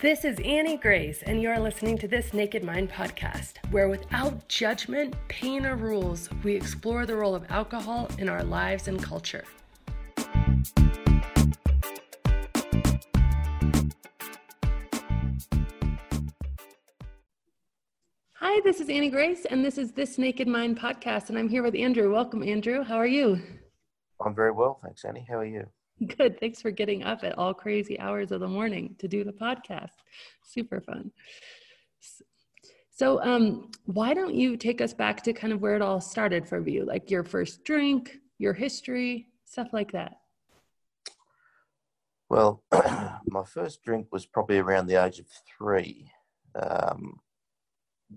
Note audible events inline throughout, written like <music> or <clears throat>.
This is Annie Grace, and you are listening to this Naked Mind podcast, where without judgment, pain, or rules, we explore the role of alcohol in our lives and culture. Hi, this is Annie Grace, and this is This Naked Mind podcast, and I'm here with Andrew. Welcome, Andrew. How are you? I'm very well, thanks, Annie. How are you? <laughs> Good. Thanks for getting up at all crazy hours of the morning to do the podcast. Super fun. So, um, why don't you take us back to kind of where it all started for you, like your first drink, your history, stuff like that? Well, <clears throat> my first drink was probably around the age of three. Um,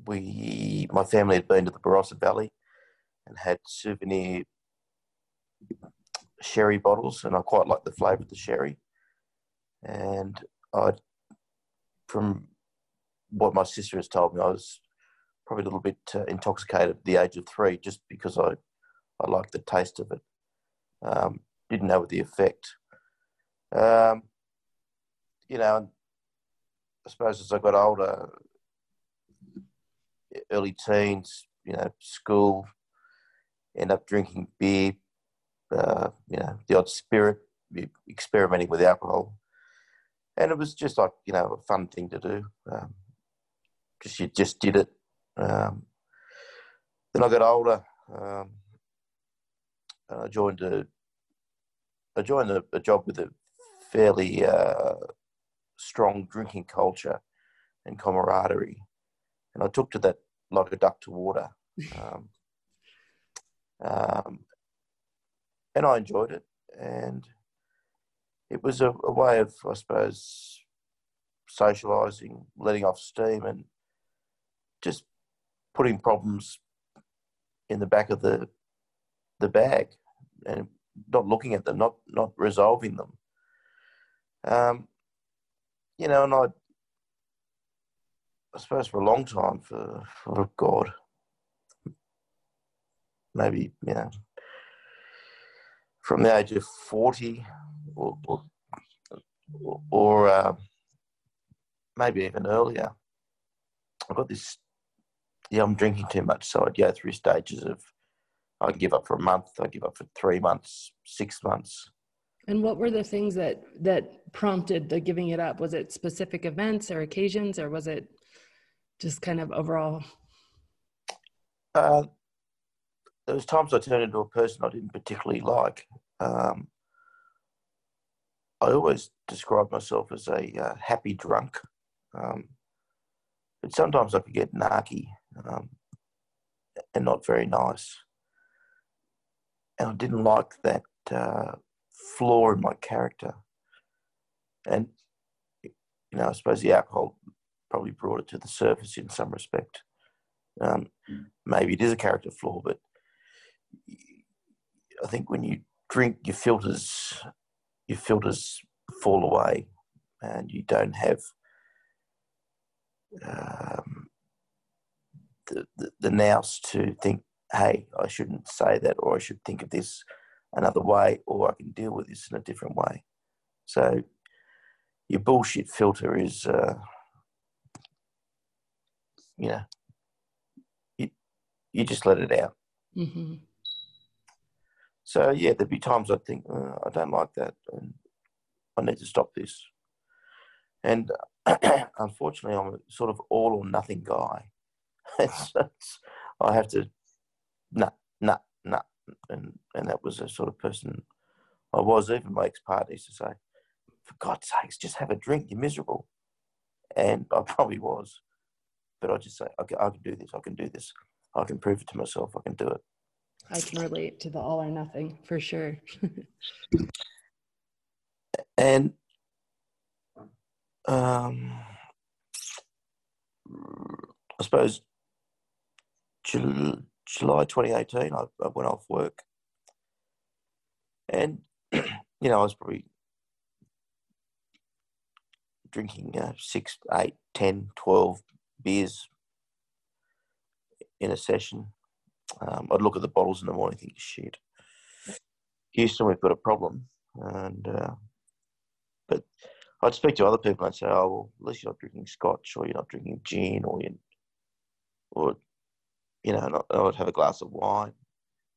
we, my family had been to the Barossa Valley and had souvenir sherry bottles, and I quite like the flavour of the sherry. And I, from what my sister has told me, I was probably a little bit uh, intoxicated at the age of three, just because I, I liked the taste of it. Um, didn't know the effect. Um, you know, I suppose as I got older, early teens, you know, school, end up drinking beer, uh, you know, the odd spirit, experimenting with alcohol. And it was just like, you know, a fun thing to do. Um, just you just did it. Um, then I got older. Um, and I joined a, I joined a, a job with a fairly uh, strong drinking culture and camaraderie, and I took to that like a duck to water. <laughs> Um, um, and I enjoyed it. And it was a, a way of, I suppose, socialising, letting off steam, and just putting problems in the back of the the bag and not looking at them, not not resolving them. Um, you know, and I, I suppose for a long time, for for God, maybe you know, from the age of 40 or, or, or uh, maybe even earlier. I've got this, yeah, I'm drinking too much. So I'd go through stages of, I'd give up for a month, I'd give up for three months, six months. And what were the things that, that prompted the giving it up? Was it specific events or occasions, or was it just kind of overall? Uh, there was times I turned into a person I didn't particularly like. Um, I always describe myself as a uh, happy drunk, um, but sometimes I could get narky um, and not very nice. And I didn't like that uh, flaw in my character. And, you know, I suppose the alcohol probably brought it to the surface in some respect. Um, maybe it is a character flaw, but I think when you drink, your filters, your filters fall away, and you don't have um, the, the the nous to think, hey, I shouldn't say that, or I should think of this another way, or I can deal with this in a different way. So your bullshit filter is, uh, you know, you, you just let it out. Mm-hmm. So yeah, there'd be times I'd think, oh, I don't like that, and I need to stop this. And <clears throat> unfortunately, I'm a sort of all or nothing guy. <laughs> I have to, nah, nah, nah, and and that was a sort of person I was. Even my ex-partner used to say, "For God's sakes, just have a drink. You're miserable," and I <laughs> probably was, but I just say, "Okay, I can do this. I can do this. I can prove it to myself. I can do it." I can relate to the all or nothing for sure. and um, I suppose July 2018, I, I went off work. And, you know, I was probably drinking uh, six, eight, ten, twelve beers in a session. Um, I'd look at the bottles in the morning and think, shit, Houston, we've got a problem. And, uh, but I'd speak to other people and say, "Oh, well, at least you're not drinking scotch, or you're not drinking gin, or you, or you know, I would have a glass of wine."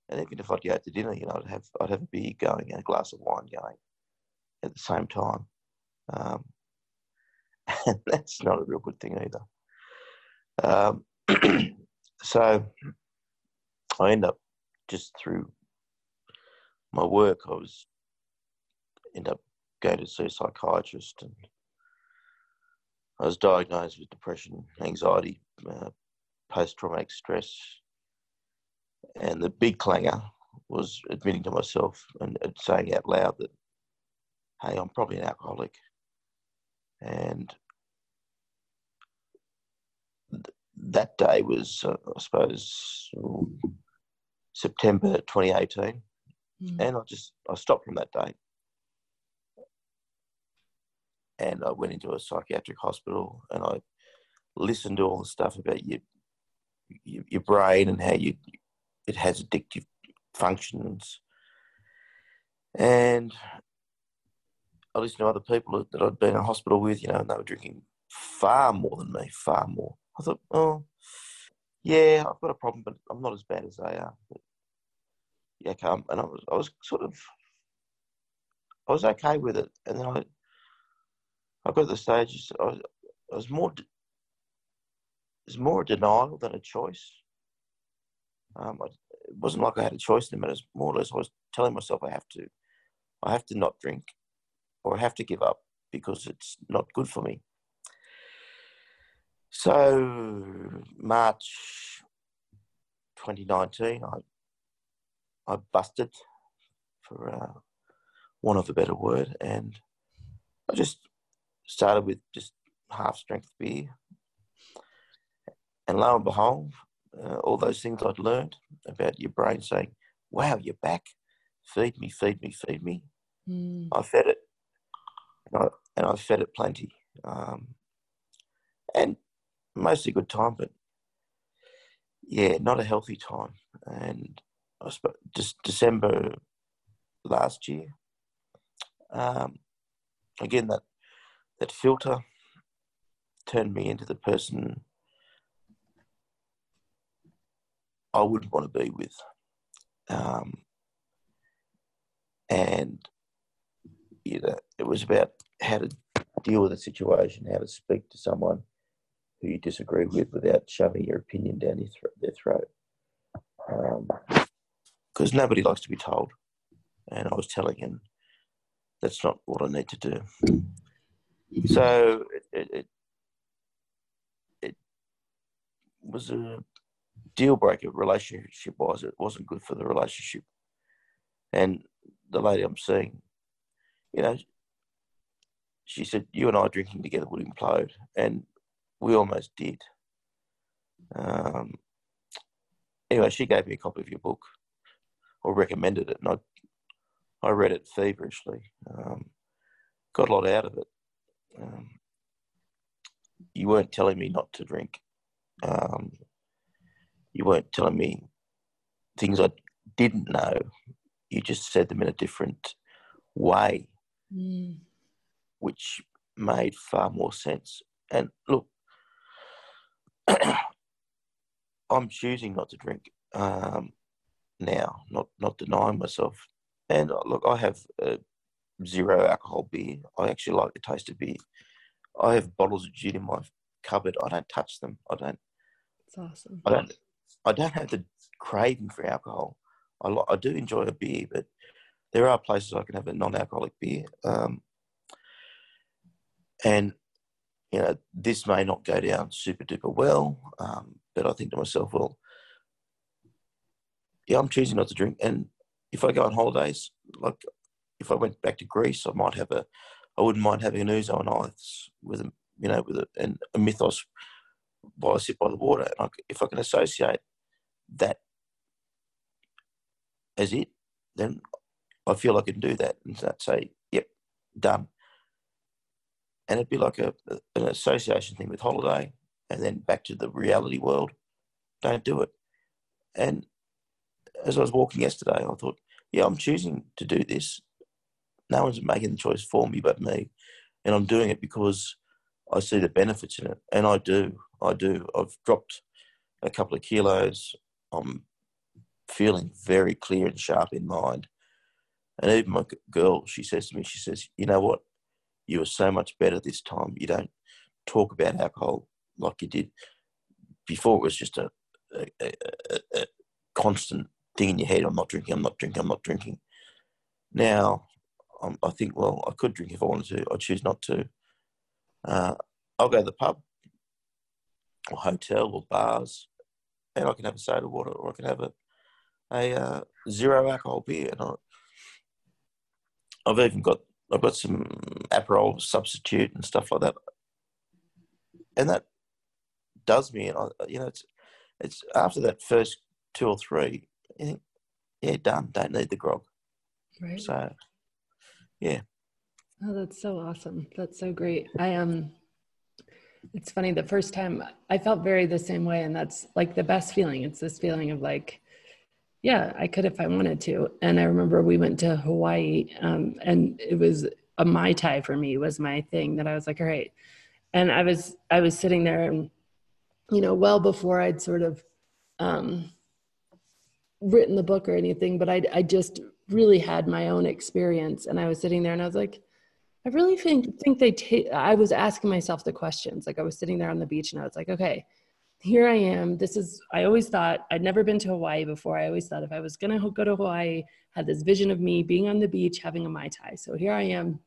And even if I'd go out to dinner, you know, I'd have I'd have a beer going and a glass of wine going at the same time. Um, and <laughs> that's not a real good thing either. Um, <clears throat> so I end up just through my work, I was end up going to see a psychiatrist, and I was diagnosed with depression, anxiety, uh, post-traumatic stress, and the big clanger was admitting to myself and saying out loud that, "Hey, I'm probably an alcoholic," and that day was, uh, I suppose, September 2018, mm. and I just I stopped from that day, and I went into a psychiatric hospital, and I listened to all the stuff about your your, your brain and how you it has addictive functions, and I listened to other people that I'd been in hospital with, you know, and they were drinking far more than me, far more. I thought, oh, yeah, I've got a problem, but I'm not as bad as they are. But, yeah, okay. And I was, I was sort of, I was okay with it. And then I, I got to the stage, I was, I was more, it was more a denial than a choice. Um, I, it wasn't like I had a choice in. It was more or less I was telling myself I have to, I have to not drink, or I have to give up because it's not good for me. So March 2019, I I busted, for uh, want of a better word, and I just started with just half strength beer, and lo and behold, uh, all those things I'd learned about your brain saying, "Wow, you're back! Feed me, feed me, feed me." Mm. I fed it, and I, and I fed it plenty. Um, and mostly good time, but yeah, not a healthy time. And I suppose just December last year, um, again that that filter turned me into the person I wouldn't want to be with. Um, and you know, it was about how to deal with a situation, how to speak to someone, who you disagree with without shoving your opinion down their, th- their throat. Because um, nobody likes to be told. And I was telling him that's not what I need to do. So it, it, it, it was a deal breaker relationship wise. It wasn't good for the relationship. And the lady I'm seeing, you know, she said, You and I drinking together would implode. And we almost did. Um, anyway, she gave me a copy of your book, or recommended it, and I, I read it feverishly. Um, got a lot out of it. Um, you weren't telling me not to drink. Um, you weren't telling me things I didn't know. You just said them in a different way, mm. which made far more sense. And look, <clears throat> I'm choosing not to drink um, now, not not denying myself. And uh, look, I have zero alcohol beer. I actually like the taste of beer. I have bottles of gin in my cupboard. I don't touch them. I don't. It's awesome. I don't. I don't have the craving for alcohol. I I do enjoy a beer, but there are places I can have a non-alcoholic beer. Um, and you know, this may not go down super duper well, um, but I think to myself, well, yeah, I'm choosing not to drink. And if I go on holidays, like if I went back to Greece, I might have a, I wouldn't mind having an ouzo and ice with a, you know, with a, and a mythos while I sit by the water. And I, if I can associate that as it, then I feel I can do that and say, yep, done and it'd be like a, an association thing with holiday and then back to the reality world. Don't do it. And as I was walking yesterday, I thought, yeah, I'm choosing to do this. No one's making the choice for me but me. and I'm doing it because I see the benefits in it, and I do. I do. I've dropped a couple of kilos. I'm feeling very clear and sharp in mind. And even my girl, she says to me, she says, "You know what? You are so much better this time. You don't talk about alcohol like you did before. It was just a, a, a, a constant thing in your head. I'm not drinking. I'm not drinking. I'm not drinking. Now, um, I think, well, I could drink if I wanted to. I choose not to. Uh, I'll go to the pub or hotel or bars, and I can have a soda water or I can have a a uh, zero alcohol beer. And I, I've even got I've got some Aperol substitute and stuff like that, and that does me. And I, you know, it's it's after that first two or three, you think, yeah, done. Don't need the grog. Right. So, yeah. Oh, that's so awesome. That's so great. I um it's funny the first time I felt very the same way and that's like the best feeling. It's this feeling of like yeah, I could if I wanted to. And I remember we went to Hawaii um, and it was a Mai Tai for me was my thing that I was like, all right. And I was, I was sitting there and, you know, well before I'd sort of um, written the book or anything, but I, I just really had my own experience. And I was sitting there and I was like, I really think, think they take, I was asking myself the questions. Like I was sitting there on the beach and I was like, okay, here I am. This is, I always thought, I'd never been to Hawaii before. I always thought if I was going to go to Hawaii, had this vision of me being on the beach, having a Mai Tai. So here I am.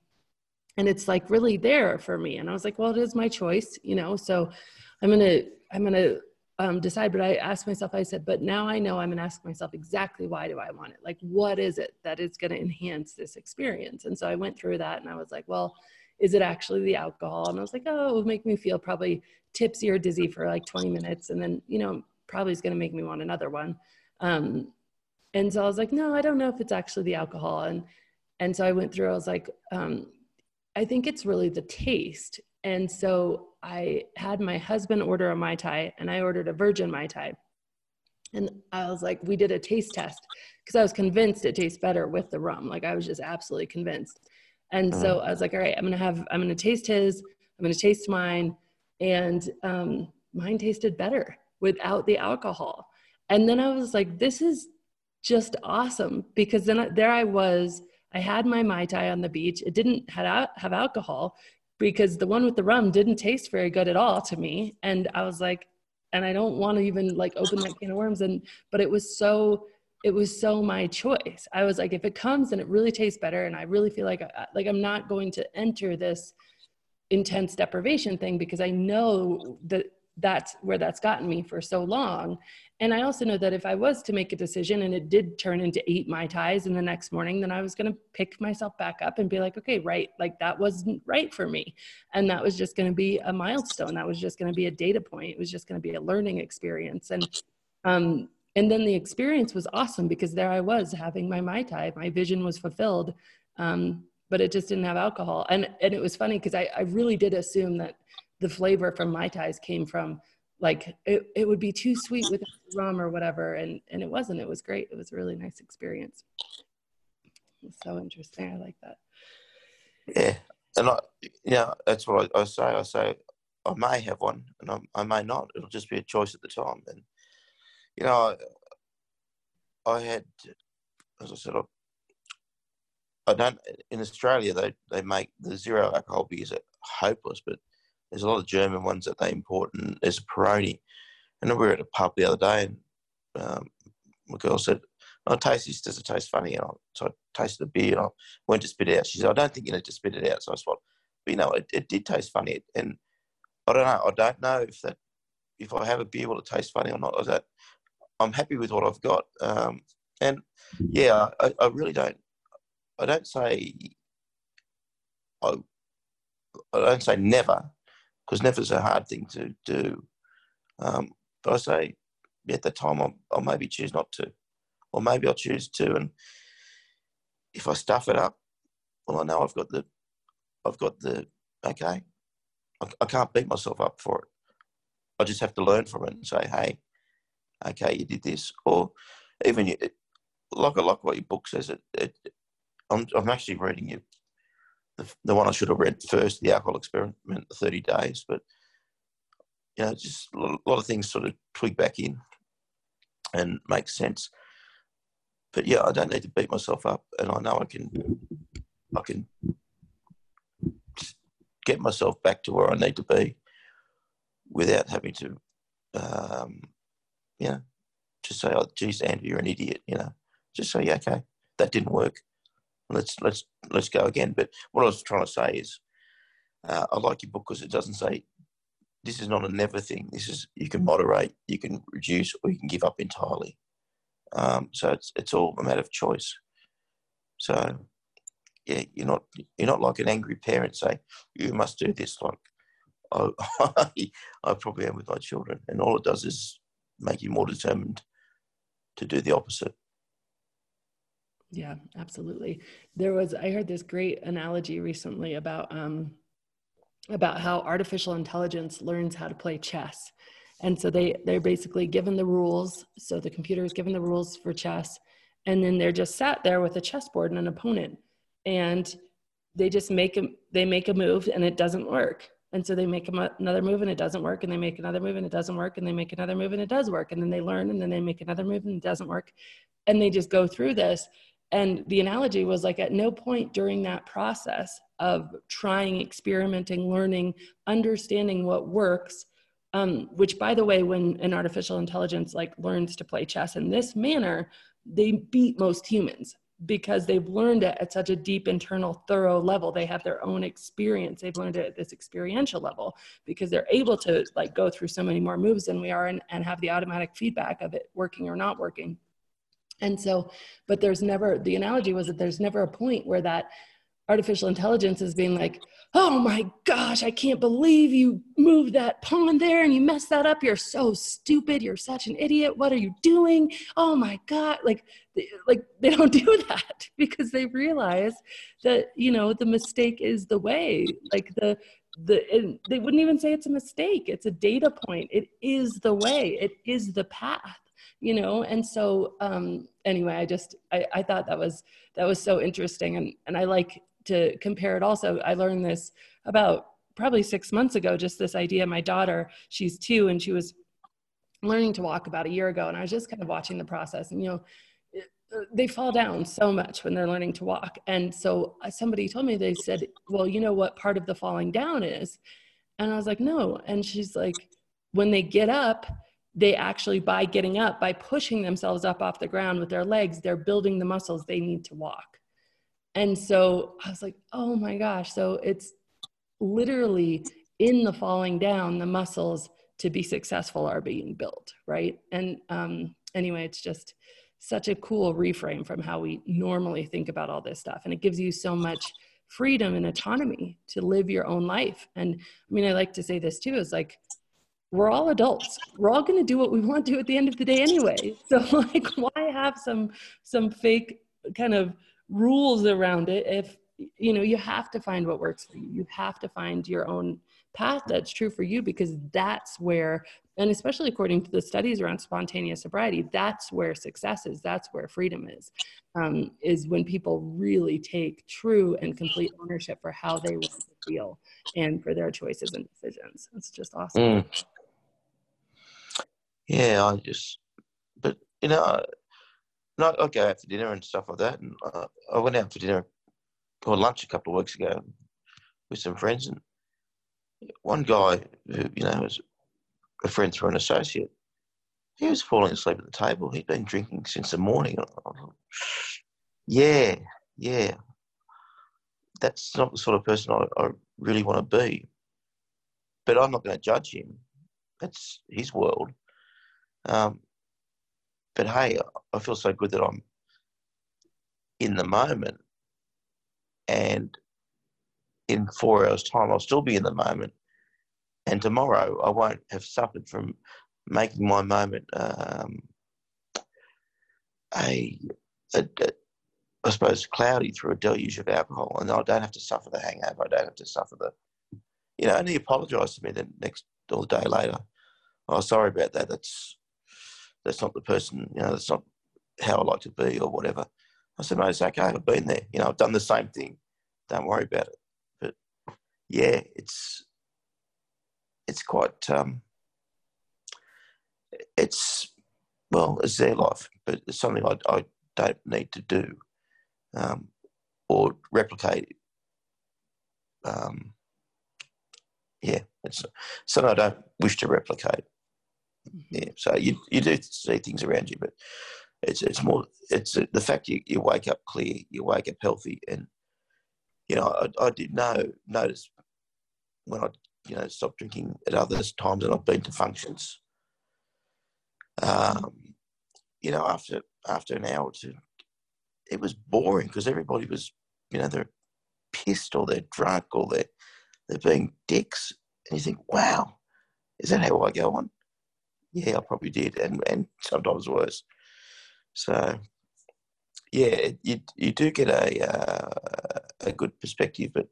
And it's like really there for me. And I was like, well, it is my choice, you know? So I'm going to, I'm going to um, decide. But I asked myself, I said, but now I know I'm going to ask myself exactly why do I want it? Like, what is it that is going to enhance this experience? And so I went through that and I was like, well, is it actually the alcohol? And I was like, oh, it will make me feel probably tipsy or dizzy for like 20 minutes. And then, you know, probably is going to make me want another one. Um, and so I was like, no, I don't know if it's actually the alcohol. And, and so I went through, I was like, um, I think it's really the taste. And so I had my husband order a Mai Tai and I ordered a virgin Mai Tai. And I was like, we did a taste test because I was convinced it tastes better with the rum. Like I was just absolutely convinced. And so uh-huh. I was like, all right, I'm gonna have, I'm gonna taste his, I'm gonna taste mine, and um, mine tasted better without the alcohol. And then I was like, this is just awesome because then I, there I was. I had my mai tai on the beach. It didn't have have alcohol because the one with the rum didn't taste very good at all to me. And I was like, and I don't want to even like open that can of worms. And but it was so it was so my choice. I was like, if it comes and it really tastes better, and I really feel like I, like I'm not going to enter this intense deprivation thing because I know that that's where that's gotten me for so long. And I also know that if I was to make a decision and it did turn into eight Mai Tais in the next morning, then I was going to pick myself back up and be like, okay, right, like that wasn't right for me. And that was just going to be a milestone. That was just going to be a data point. It was just going to be a learning experience. And, um, and then the experience was awesome because there I was having my Mai Tai. My vision was fulfilled. Um, but it just didn't have alcohol. And and it was funny because I, I really did assume that the flavor from Mai Tais came from like it, it would be too sweet with rum or whatever. And and it wasn't. It was great. It was a really nice experience. So interesting. I like that. Yeah. And I yeah, that's what I, I say. I say I may have one and I, I may not. It'll just be a choice at the time. And you know, I, I had as I said, I I don't. In Australia, they they make the zero alcohol beers are hopeless, but there's a lot of German ones that they import, and there's a Peroni. And we were at a pub the other day, and um, my girl said, "I oh, taste this. Does it taste funny?" And I, so I tasted the beer, and I went to spit it out. She said, "I don't think you need to spit it out." So I thought, but you know, it, it did taste funny, and I don't know. I don't know if that if I have a beer will it taste funny or not. Or that I'm happy with what I've got, um, and yeah, I, I really don't I don't say I, I don't say never because never is a hard thing to do. Um, but I say at the time I'll, I'll, maybe choose not to, or maybe I'll choose to. And if I stuff it up, well, I know I've got the, I've got the okay. I, I can't beat myself up for it. I just have to learn from it and say, hey, okay, you did this, or even you, like like what your book says, it, it I'm, I'm actually reading your the, the one I should have read first, the alcohol experiment, the 30 days, but you know, just a lot of things sort of twig back in and make sense. But yeah, I don't need to beat myself up, and I know I can, I can get myself back to where I need to be without having to, um, you know, just say, "Oh, geez, Andrew, you're an idiot," you know. Just say, "Yeah, okay, that didn't work. Let's let's let's go again." But what I was trying to say is, uh, I like your book because it doesn't say this is not a never thing. This is you can moderate, you can reduce, or you can give up entirely. Um, so it's it's all a matter of choice. So yeah, you're not you're not like an angry parent saying you must do this. Like I, <laughs> I probably am with my children, and all it does is make you more determined to do the opposite. Yeah, absolutely. There was I heard this great analogy recently about um, about how artificial intelligence learns how to play chess. And so they, they're basically given the rules. So the computer is given the rules for chess. And then they're just sat there with a chessboard and an opponent. And they just make a, they make a move and it doesn't work. And so they make another move and it doesn't work. And they make another move and it doesn't work. And they make another move and it does work. And then they learn and then they make another move and it doesn't work. And they just go through this. And the analogy was like at no point during that process of trying, experimenting, learning, understanding what works. Um, which, by the way, when an artificial intelligence like learns to play chess in this manner, they beat most humans because they've learned it at such a deep internal thorough level they have their own experience they've learned it at this experiential level because they're able to like go through so many more moves than we are and, and have the automatic feedback of it working or not working and so but there's never the analogy was that there's never a point where that artificial intelligence is being like, oh my gosh, I can't believe you moved that pawn there and you messed that up. You're so stupid. You're such an idiot. What are you doing? Oh my God. Like, like they don't <laughs> do that because they realize that, you know, the mistake is the way. Like the, the, they wouldn't even say it's a mistake. It's a data point. It is the way. It is the path you know? And so um anyway i just I, I thought that was that was so interesting. And and i like to compare it also. I learned this about probably six months ago just this idea. My daughter she's two and she was learning to walk about a year ago. And i was just kind of watching the process and you know they fall down so much when they're learning to walk. And so uh, somebody told me they said well you know what part of the falling down is? And i was like no. And she's like when they get up they actually by getting up by pushing themselves up off the ground with their legs they're building the muscles they need to walk and so I was like, oh my gosh. So it's literally in the falling down, the muscles to be successful are being built, right? And um, anyway, it's just such a cool reframe from how we normally think about all this stuff. And it gives you so much freedom and autonomy to live your own life. And I mean, I like to say this too is like, we're all adults. We're all going to do what we want to at the end of the day anyway. So <laughs> like, why have some some fake kind of rules around it if you know you have to find what works for you you have to find your own path that's true for you because that's where and especially according to the studies around spontaneous sobriety that's where success is that's where freedom is um, is when people really take true and complete ownership for how they want to feel and for their choices and decisions it's just awesome mm. Yeah i just but you know no, I go out for dinner and stuff like that. And uh, I went out for dinner or lunch a couple of weeks ago with some friends, and one guy who you know was a friend through an associate, he was falling asleep at the table. He'd been drinking since the morning. yeah, yeah, that's not the sort of person I, I really want to be. But I'm not going to judge him. That's his world. Um, but hey, I feel so good that I'm in the moment. And in four hours' time, I'll still be in the moment. And tomorrow, I won't have suffered from making my moment um, a, a, a, I suppose, cloudy through a deluge of alcohol. And I don't have to suffer the hangover. I don't have to suffer the, you know, and he apologised to me the next or the day later. Oh, sorry about that. That's that's not the person, you know, that's not how I like to be or whatever. I said, mate, it's okay. I've been there. You know, I've done the same thing. Don't worry about it. But yeah, it's it's quite um, it's well, it's their life, but it's something I, I don't need to do um, or replicate. Um, yeah, it's something I don't wish to replicate. Mm-hmm. Yeah, so you you do see things around you, but it's it's more it's the fact you, you wake up clear, you wake up healthy, and you know I, I did know notice when I you know stopped drinking at other times, and I've been to functions. Um, you know, after after an hour or two, it was boring because everybody was, you know, they're pissed or they're drunk or they're they're being dicks, and you think, wow, is that how I go on? Yeah, I probably did, and and sometimes worse. So, yeah, you you do get a uh, a good perspective, but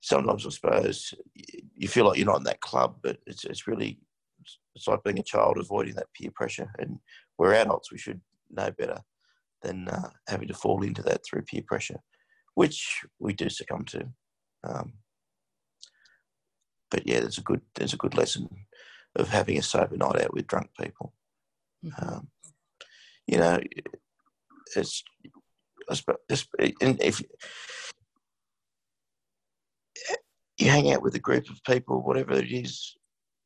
sometimes I suppose you feel like you're not in that club, but it's it's really it's like being a child avoiding that peer pressure, and we're adults, we should know better than uh, having to fall into that through peer pressure, which we do succumb to. Um, but yeah, there's a good there's a good lesson of having a sober night out with drunk people. Mm-hmm. Um, you know, it's, it's if you hang out with a group of people, whatever it is,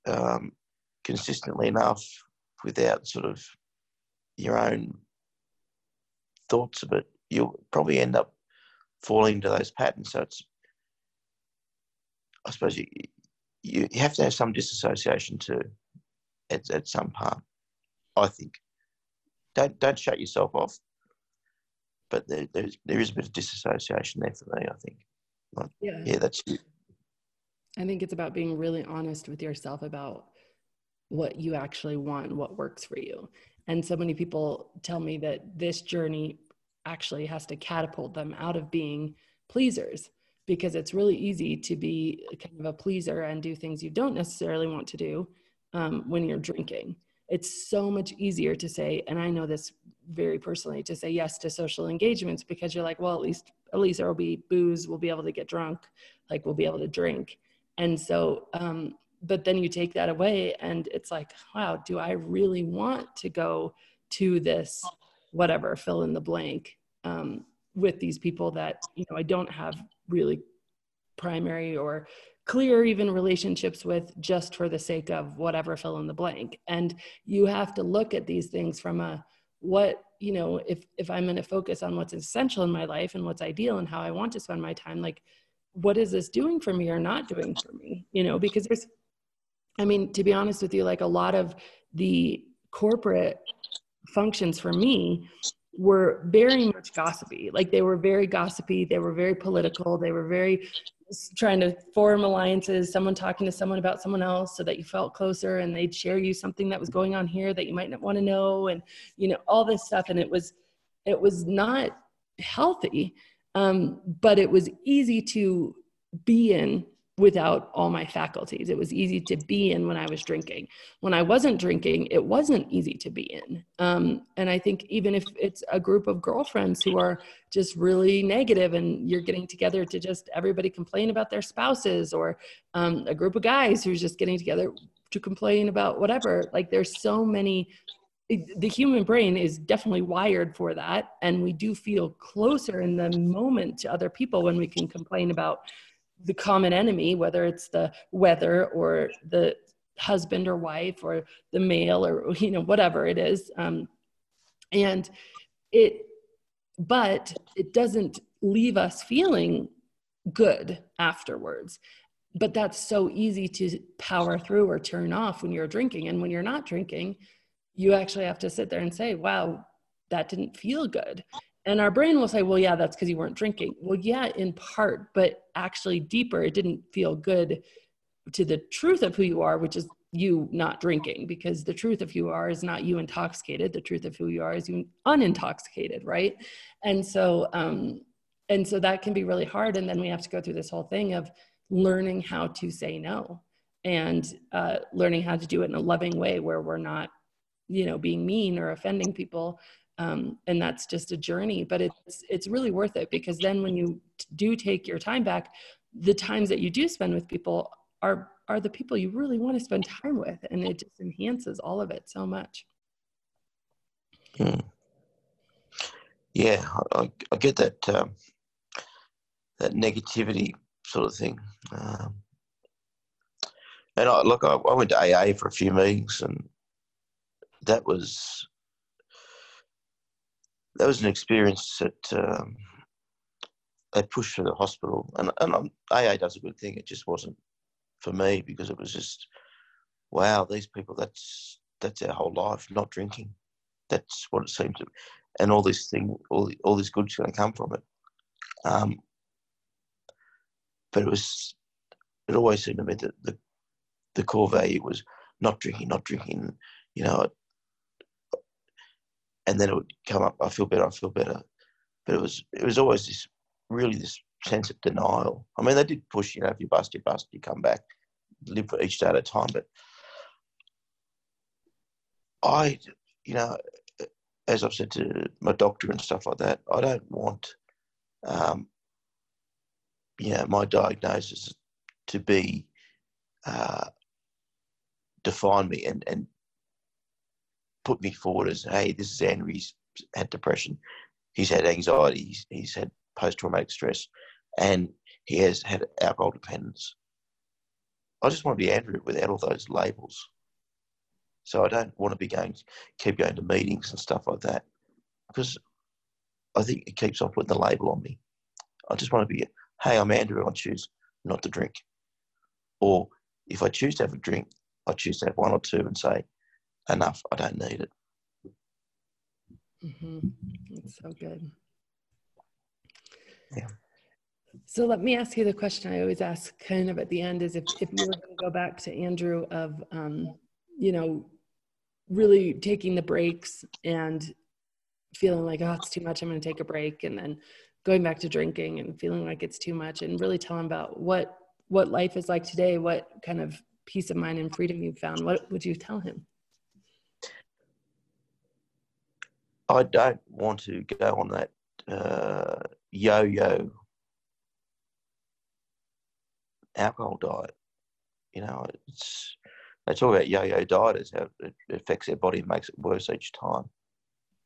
um, consistently enough without sort of your own thoughts of it, you'll probably end up falling into those patterns. So it's, I suppose you, you, you have to have some disassociation too at, at some part, I think. Don't, don't shut yourself off, but there, there's, there is a bit of disassociation there for me, I think. Like, yeah. yeah, that's it. I think it's about being really honest with yourself about what you actually want, what works for you. And so many people tell me that this journey actually has to catapult them out of being pleasers because it's really easy to be kind of a pleaser and do things you don't necessarily want to do um, when you're drinking. It's so much easier to say, and I know this very personally, to say yes to social engagements because you're like, well, at least at least there will be booze, we'll be able to get drunk, like we'll be able to drink. And so um, but then you take that away and it's like wow do i really want to go to this whatever fill in the blank um, with these people that you know i don't have really primary or clear even relationships with just for the sake of whatever fill in the blank. And you have to look at these things from a what you know if if i'm going to focus on what's essential in my life and what's ideal and how i want to spend my time like what is this doing for me or not doing for me? You know because there's I mean, to be honest with you, like a lot of the corporate functions for me were very much gossipy. Like they were very gossipy, they were very political, they were very trying to form alliances, someone talking to someone about someone else so that you felt closer and they'd share you something that was going on here that you might not want to know and you know all this stuff and it was it was not healthy um, but it was easy to be in without all my faculties. It was easy to be in when I was drinking. When I wasn't drinking, it wasn't easy to be in. Um, and I think even if it's a group of girlfriends who are just really negative and you're getting together to just everybody complain about their spouses or um, a group of guys who's just getting together to complain about whatever, like there's so many the human brain is definitely wired for that and we do feel closer in the moment to other people when we can complain about the common enemy, whether it's the weather or the husband or wife or the male or you know whatever it is, um, and it, but it doesn't leave us feeling good afterwards. But that's so easy to power through or turn off when you're drinking, and when you're not drinking, you actually have to sit there and say, "Wow, that didn't feel good." And our brain will say, well, yeah, that's because you weren't drinking. Well, yeah, in part, but actually deeper, it didn't feel good to the truth of who you are, which is you not drinking, because the truth of who you are is not you intoxicated. The truth of who you are is you unintoxicated, right? And so, um, and so that can be really hard. And then we have to go through this whole thing of learning how to say no and uh, learning how to do it in a loving way where we're not, you know, being mean or offending people um, and that's just a journey but it's it's really worth it because then when you do take your time back the times that you do spend with people are are the people you really want to spend time with and it just enhances all of it so much hmm. yeah I, I, get that um, that negativity sort of thing um, and I look I, I went to AA for a few meetings and that was that was an experience that um, they pushed through the hospital, and and I'm, AA does a good thing. It just wasn't for me because it was just wow. These people, that's that's their whole life, not drinking. That's what it seemed to, and all this thing, all all this good's going to come from it. Um, but it was, it always seemed to me that the the core value was not drinking, not drinking. You know, and then it would come up. I feel better. I feel better. But it was it was always this really this sense of denial. I mean, they did push. You know, if you bust, you bust. You come back, live for each day at a time. But I, you know, as I've said to my doctor and stuff like that, I don't want, um, you know, my diagnosis to be uh, define me and and put me forward as, hey, this is Andrew. He's had depression. He's had anxiety. He's, he's had post traumatic stress. And he has had alcohol dependence. I just want to be Andrew without all those labels. So I don't want to be going, keep going to meetings and stuff like that because I think it keeps on putting the label on me. I just want to be, hey, I'm Andrew. I choose not to drink. Or if I choose to have a drink, I choose to have one or two and say, enough. I don't need it. Mm-hmm. That's so good. Yeah. So let me ask you the question I always ask kind of at the end is if, if you were going to go back to Andrew of, um, you know, really taking the breaks and feeling like, oh, it's too much, I'm going to take a break. And then going back to drinking and feeling like it's too much and really telling about what, what life is like today, what kind of peace of mind and freedom you've found, what would you tell him? I don't want to go on that uh, yo-yo alcohol diet. You know, it's they talk about yo-yo dieters how it affects their body and makes it worse each time.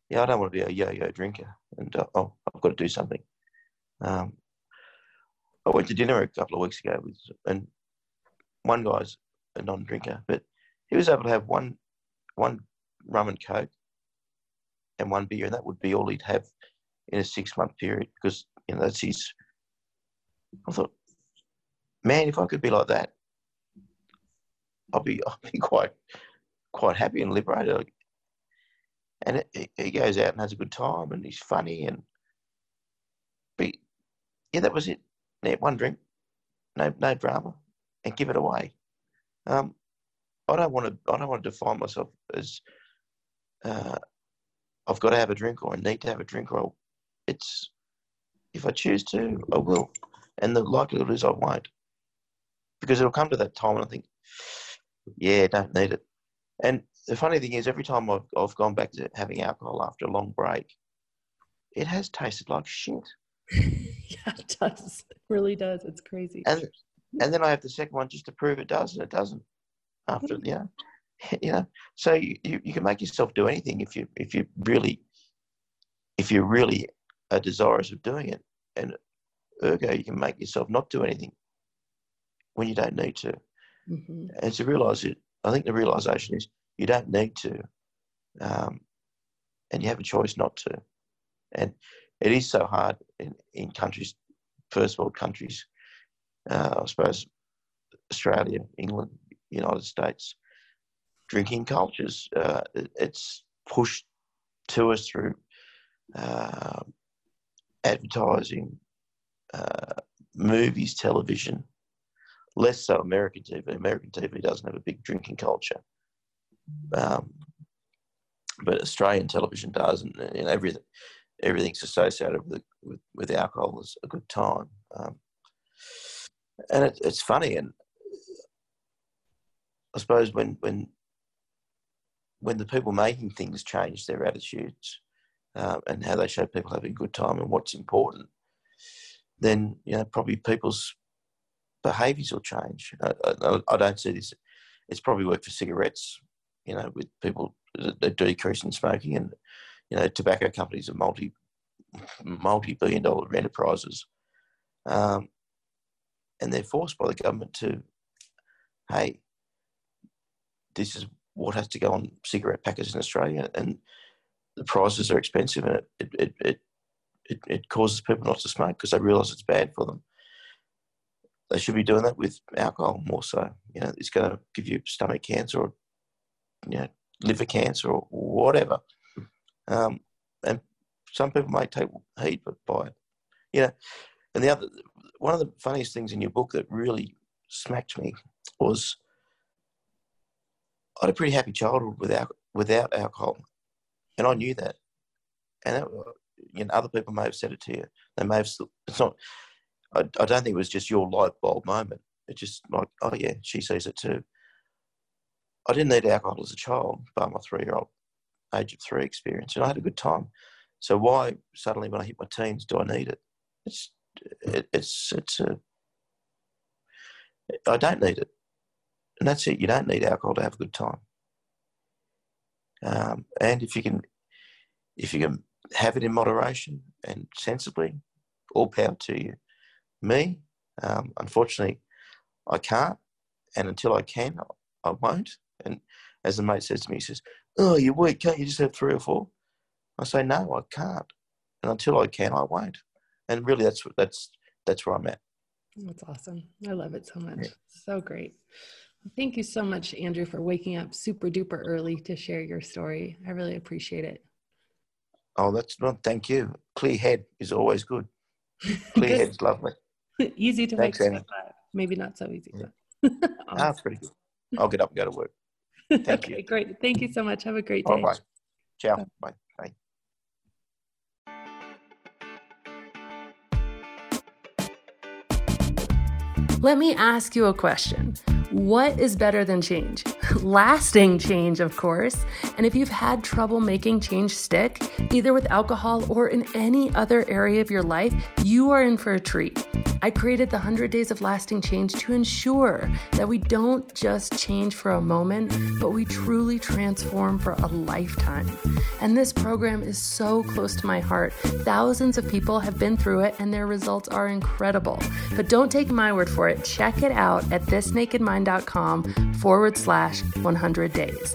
Yeah, I don't want to be a yo-yo drinker, and uh, oh, I've got to do something. Um, I went to dinner a couple of weeks ago with, and one guy's a non-drinker, but he was able to have one one rum and coke and one beer, and that would be all he'd have in a six month period because you know that's his. I thought, man, if I could be like that, I'd be <laughs> I'd be quite quite happy and liberated. And he goes out and has a good time, and he's funny, and but yeah, that was it. One drink, no no drama, and give it away. Um, I don't want to. I don't want to define myself as uh, I've got to have a drink or I need to have a drink or it's if I choose to, I will. And the likelihood is I won't. Because it'll come to that time and I think, yeah, don't need it. And the funny thing is, every time I've, I've gone back to having alcohol after a long break, it has tasted like shit. <laughs> yeah, it does. It really does. It's crazy. And and then I have the second one just to prove it does, and it doesn't. After yeah, <laughs> you know? So you, you, you, can make yourself do anything if you if you really if you really are desirous of doing it. And ergo you can make yourself not do anything when you don't need to. Mm-hmm. and to realize it i think the realization is you don't need to um, and you have a choice not to. And it is so hard in, in countries first world countries uh, i suppose australia england united states drinking cultures. Uh, it's pushed to us through uh, advertising, uh, movies, television. Less so American TV. American TV doesn't have a big drinking culture, um, but Australian television does, and, and everything everything's associated with, with, with alcohol is a good time. Um, and it, it's funny, and I suppose when when when the people making things change their attitudes um, and how they show people having a good time and what's important, then you know probably people's behaviours will change. I, I, I, don't see this. It's probably worked for cigarettes, you know, with people that decrease in smoking, and you know, tobacco companies are multi multi-billion dollar enterprises, um, and they're forced by the government to, hey, this is what has to go on cigarette packets in Australia, and the prices are expensive, and it it it it, it causes people not to smoke because they realise it's bad for them. They should be doing that with alcohol more so. You know, it's going to give you stomach cancer or you know liver cancer or whatever. Um, and some people may take heed but by it. You know, and the other one of the funniest things in your book that really smacked me was I had a pretty happy childhood without without alcohol, and I knew that. And that, you know, other people may have said it to you. They may have. It's not. I, I don't think it was just your light bulb moment. It's just like, oh yeah, she sees it too. I didn't need alcohol as a child, but my three-year-old age of three experience, and I had a good time. So why suddenly, when I hit my teens, do I need it? It's it, it's it's a. I don't need it and that's it. You don't need alcohol to have a good time. Um, and if you can, if you can have it in moderation and sensibly, all power to you. Me, um, unfortunately, I can't, and until I can, I won't. And as the mate says to me, he says, "Oh, you're weak. Can't you just have three or four? I say, "No, I can't." And until I can, I won't. And really, that's that's that's where I'm at. That's awesome. I love it so much. Yeah. So great. Thank you so much, Andrew, for waking up super duper early to share your story. I really appreciate it. Oh, that's not. Thank you. Clear head is always good. <laughs> Clear head's lovely. <laughs> easy to Thanks, make. Maybe not so easy. Yeah. But <laughs> awesome. Ah, pretty good. I'll get up and go to work. Thank okay, you. great. Thank you so much. Have a great day. Bye bye. Ciao. Bye. Bye. Let me ask you a question. What is better than change? <laughs> Lasting change, of course. And if you've had trouble making change stick, either with alcohol or in any other area of your life, you are in for a treat. I created the 100 Days of Lasting Change to ensure that we don't just change for a moment, but we truly transform for a lifetime. And this program is so close to my heart. Thousands of people have been through it, and their results are incredible. But don't take my word for it. Check it out at thisnakedmind.com forward slash 100 days.